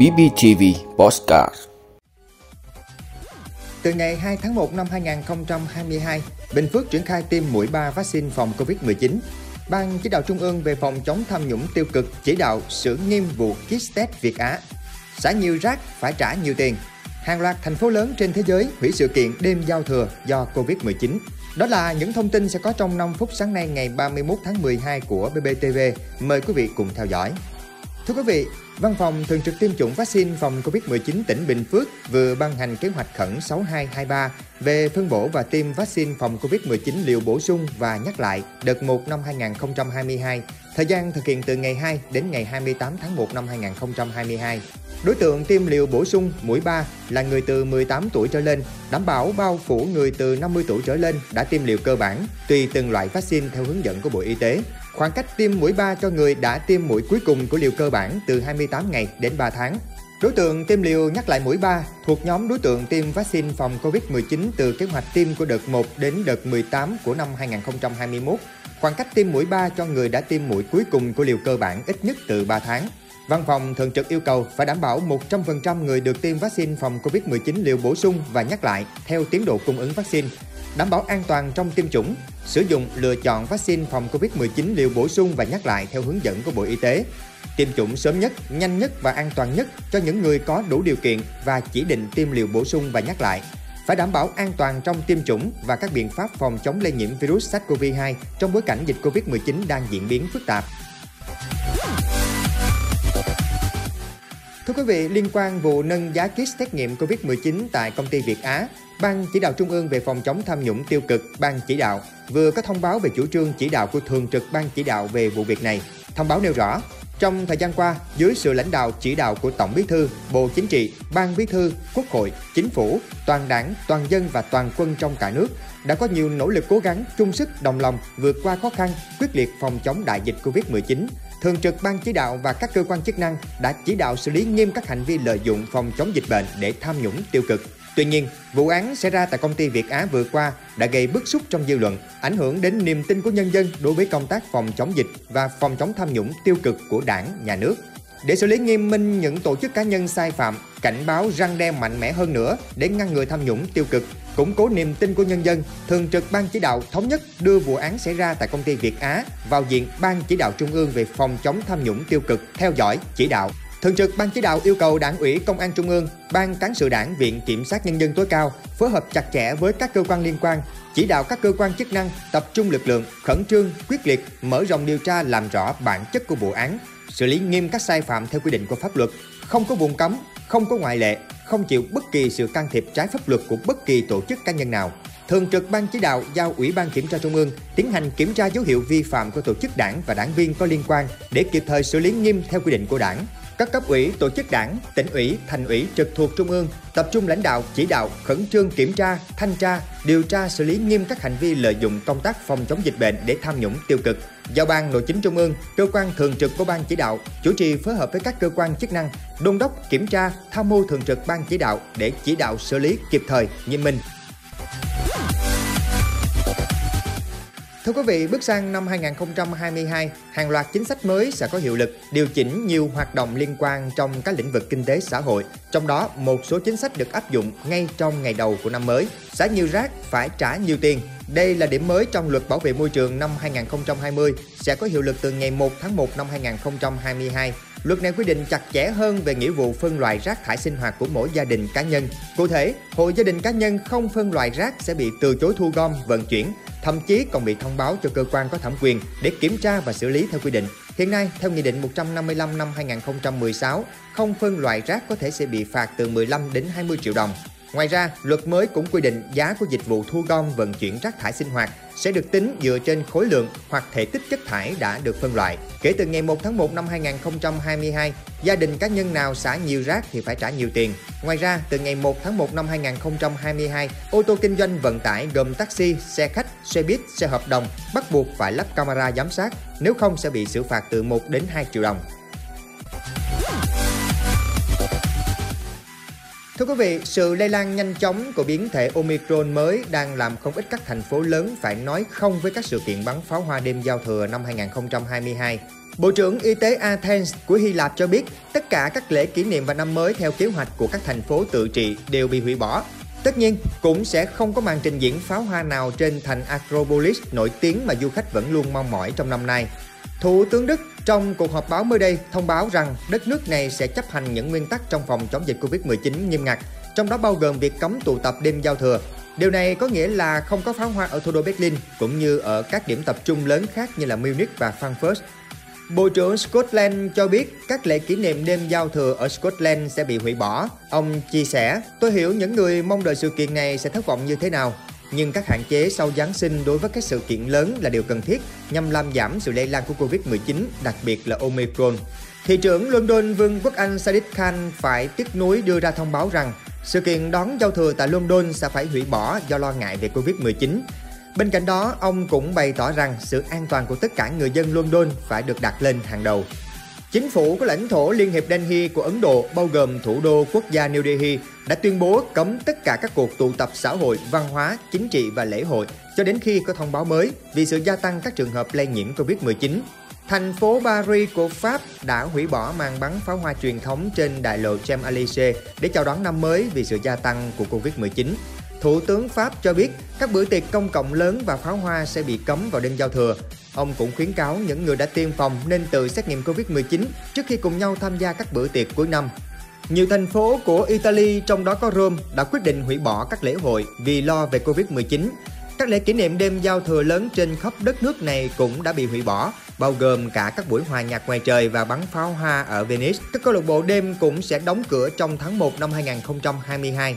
BBTV Postcard Từ ngày 2 tháng 1 năm 2022, Bình Phước triển khai tiêm mũi 3 vaccine phòng COVID-19. Ban chỉ đạo Trung ương về phòng chống tham nhũng tiêu cực chỉ đạo xử nghiêm vụ kit test Việt Á. Xả nhiều rác phải trả nhiều tiền. Hàng loạt thành phố lớn trên thế giới hủy sự kiện đêm giao thừa do Covid-19. Đó là những thông tin sẽ có trong 5 phút sáng nay ngày 31 tháng 12 của BBTV. Mời quý vị cùng theo dõi. Thưa quý vị, Văn phòng Thường trực tiêm chủng vaccine phòng COVID-19 tỉnh Bình Phước vừa ban hành kế hoạch khẩn 6223 về phân bổ và tiêm vaccine phòng COVID-19 liều bổ sung và nhắc lại đợt 1 năm 2022, thời gian thực hiện từ ngày 2 đến ngày 28 tháng 1 năm 2022. Đối tượng tiêm liều bổ sung mũi 3 là người từ 18 tuổi trở lên, đảm bảo bao phủ người từ 50 tuổi trở lên đã tiêm liều cơ bản, tùy từng loại vaccine theo hướng dẫn của Bộ Y tế. Khoảng cách tiêm mũi 3 cho người đã tiêm mũi cuối cùng của liều cơ bản từ 28 ngày đến 3 tháng. Đối tượng tiêm liều nhắc lại mũi 3 thuộc nhóm đối tượng tiêm vaccine phòng COVID-19 từ kế hoạch tiêm của đợt 1 đến đợt 18 của năm 2021. Khoảng cách tiêm mũi 3 cho người đã tiêm mũi cuối cùng của liều cơ bản ít nhất từ 3 tháng. Văn phòng Thường trực yêu cầu phải đảm bảo 100% người được tiêm vaccine phòng COVID-19 liều bổ sung và nhắc lại theo tiến độ cung ứng vaccine, đảm bảo an toàn trong tiêm chủng, sử dụng lựa chọn vaccine phòng COVID-19 liều bổ sung và nhắc lại theo hướng dẫn của Bộ Y tế, tiêm chủng sớm nhất, nhanh nhất và an toàn nhất cho những người có đủ điều kiện và chỉ định tiêm liều bổ sung và nhắc lại. Phải đảm bảo an toàn trong tiêm chủng và các biện pháp phòng chống lây nhiễm virus SARS-CoV-2 trong bối cảnh dịch COVID-19 đang diễn biến phức tạp. Thưa quý vị, liên quan vụ nâng giá kit xét nghiệm COVID-19 tại công ty Việt Á, Ban chỉ đạo Trung ương về phòng chống tham nhũng tiêu cực, Ban chỉ đạo vừa có thông báo về chủ trương chỉ đạo của Thường trực Ban chỉ đạo về vụ việc này. Thông báo nêu rõ, trong thời gian qua, dưới sự lãnh đạo chỉ đạo của Tổng Bí thư, Bộ Chính trị, Ban Bí thư, Quốc hội, Chính phủ, toàn đảng, toàn dân và toàn quân trong cả nước đã có nhiều nỗ lực cố gắng, chung sức, đồng lòng vượt qua khó khăn, quyết liệt phòng chống đại dịch Covid-19. Thường trực Ban chỉ đạo và các cơ quan chức năng đã chỉ đạo xử lý nghiêm các hành vi lợi dụng phòng chống dịch bệnh để tham nhũng tiêu cực. Tuy nhiên, vụ án xảy ra tại công ty Việt Á vừa qua đã gây bức xúc trong dư luận, ảnh hưởng đến niềm tin của nhân dân đối với công tác phòng chống dịch và phòng chống tham nhũng tiêu cực của đảng, nhà nước. Để xử lý nghiêm minh những tổ chức cá nhân sai phạm, cảnh báo răng đe mạnh mẽ hơn nữa để ngăn ngừa tham nhũng tiêu cực, củng cố niềm tin của nhân dân, Thường trực Ban chỉ đạo thống nhất đưa vụ án xảy ra tại công ty Việt Á vào diện Ban chỉ đạo Trung ương về phòng chống tham nhũng tiêu cực theo dõi, chỉ đạo. Thường trực Ban chỉ đạo yêu cầu Đảng ủy Công an Trung ương, Ban cán sự Đảng, Viện Kiểm sát Nhân dân tối cao phối hợp chặt chẽ với các cơ quan liên quan, chỉ đạo các cơ quan chức năng tập trung lực lượng, khẩn trương, quyết liệt, mở rộng điều tra làm rõ bản chất của vụ án, xử lý nghiêm các sai phạm theo quy định của pháp luật, không có vùng cấm, không có ngoại lệ, không chịu bất kỳ sự can thiệp trái pháp luật của bất kỳ tổ chức cá nhân nào. Thường trực Ban chỉ đạo giao Ủy ban Kiểm tra Trung ương tiến hành kiểm tra dấu hiệu vi phạm của tổ chức đảng và đảng viên có liên quan để kịp thời xử lý nghiêm theo quy định của đảng. Các cấp ủy, tổ chức đảng, tỉnh ủy, thành ủy trực thuộc Trung ương tập trung lãnh đạo, chỉ đạo, khẩn trương kiểm tra, thanh tra, điều tra xử lý nghiêm các hành vi lợi dụng công tác phòng chống dịch bệnh để tham nhũng tiêu cực. Giao ban Nội chính Trung ương, cơ quan thường trực của ban chỉ đạo chủ trì phối hợp với các cơ quan chức năng đôn đốc kiểm tra, tham mưu thường trực ban chỉ đạo để chỉ đạo xử lý kịp thời, nghiêm minh. Thưa quý vị, bước sang năm 2022, hàng loạt chính sách mới sẽ có hiệu lực điều chỉnh nhiều hoạt động liên quan trong các lĩnh vực kinh tế xã hội. Trong đó, một số chính sách được áp dụng ngay trong ngày đầu của năm mới. Xả nhiều rác phải trả nhiều tiền. Đây là điểm mới trong luật bảo vệ môi trường năm 2020 sẽ có hiệu lực từ ngày 1 tháng 1 năm 2022. Luật này quy định chặt chẽ hơn về nghĩa vụ phân loại rác thải sinh hoạt của mỗi gia đình cá nhân. Cụ thể, hộ gia đình cá nhân không phân loại rác sẽ bị từ chối thu gom, vận chuyển, thậm chí còn bị thông báo cho cơ quan có thẩm quyền để kiểm tra và xử lý theo quy định. Hiện nay, theo Nghị định 155 năm 2016, không phân loại rác có thể sẽ bị phạt từ 15 đến 20 triệu đồng. Ngoài ra, luật mới cũng quy định giá của dịch vụ thu gom vận chuyển rác thải sinh hoạt sẽ được tính dựa trên khối lượng hoặc thể tích chất thải đã được phân loại. Kể từ ngày 1 tháng 1 năm 2022, gia đình cá nhân nào xả nhiều rác thì phải trả nhiều tiền. Ngoài ra, từ ngày 1 tháng 1 năm 2022, ô tô kinh doanh vận tải gồm taxi, xe khách, xe buýt, xe hợp đồng bắt buộc phải lắp camera giám sát, nếu không sẽ bị xử phạt từ 1 đến 2 triệu đồng. Thưa quý vị, sự lây lan nhanh chóng của biến thể Omicron mới đang làm không ít các thành phố lớn phải nói không với các sự kiện bắn pháo hoa đêm giao thừa năm 2022. Bộ trưởng Y tế Athens của Hy Lạp cho biết tất cả các lễ kỷ niệm và năm mới theo kế hoạch của các thành phố tự trị đều bị hủy bỏ. Tất nhiên, cũng sẽ không có màn trình diễn pháo hoa nào trên thành Acropolis nổi tiếng mà du khách vẫn luôn mong mỏi trong năm nay. Thủ tướng Đức trong cuộc họp báo mới đây thông báo rằng đất nước này sẽ chấp hành những nguyên tắc trong phòng chống dịch Covid-19 nghiêm ngặt, trong đó bao gồm việc cấm tụ tập đêm giao thừa. Điều này có nghĩa là không có pháo hoa ở thủ đô Berlin cũng như ở các điểm tập trung lớn khác như là Munich và Frankfurt. Bộ trưởng Scotland cho biết các lễ kỷ niệm đêm giao thừa ở Scotland sẽ bị hủy bỏ. Ông chia sẻ, tôi hiểu những người mong đợi sự kiện này sẽ thất vọng như thế nào. Nhưng các hạn chế sau Giáng sinh đối với các sự kiện lớn là điều cần thiết nhằm làm giảm sự lây lan của Covid-19, đặc biệt là Omicron. Thị trưởng London Vương quốc Anh Sadiq Khan phải tiếc nuối đưa ra thông báo rằng sự kiện đón giao thừa tại London sẽ phải hủy bỏ do lo ngại về Covid-19. Bên cạnh đó, ông cũng bày tỏ rằng sự an toàn của tất cả người dân London phải được đặt lên hàng đầu. Chính phủ của lãnh thổ Liên hiệp Delhi của Ấn Độ bao gồm thủ đô quốc gia New Delhi đã tuyên bố cấm tất cả các cuộc tụ tập xã hội, văn hóa, chính trị và lễ hội cho đến khi có thông báo mới vì sự gia tăng các trường hợp lây nhiễm Covid-19. Thành phố Paris của Pháp đã hủy bỏ màn bắn pháo hoa truyền thống trên đại lộ Champs-Élysées để chào đón năm mới vì sự gia tăng của Covid-19. Thủ tướng Pháp cho biết các bữa tiệc công cộng lớn và pháo hoa sẽ bị cấm vào đêm giao thừa. Ông cũng khuyến cáo những người đã tiêm phòng nên tự xét nghiệm Covid-19 trước khi cùng nhau tham gia các bữa tiệc cuối năm. Nhiều thành phố của Italy, trong đó có Rome, đã quyết định hủy bỏ các lễ hội vì lo về Covid-19. Các lễ kỷ niệm đêm giao thừa lớn trên khắp đất nước này cũng đã bị hủy bỏ, bao gồm cả các buổi hòa nhạc ngoài trời và bắn pháo hoa ở Venice. Các câu lạc bộ đêm cũng sẽ đóng cửa trong tháng 1 năm 2022.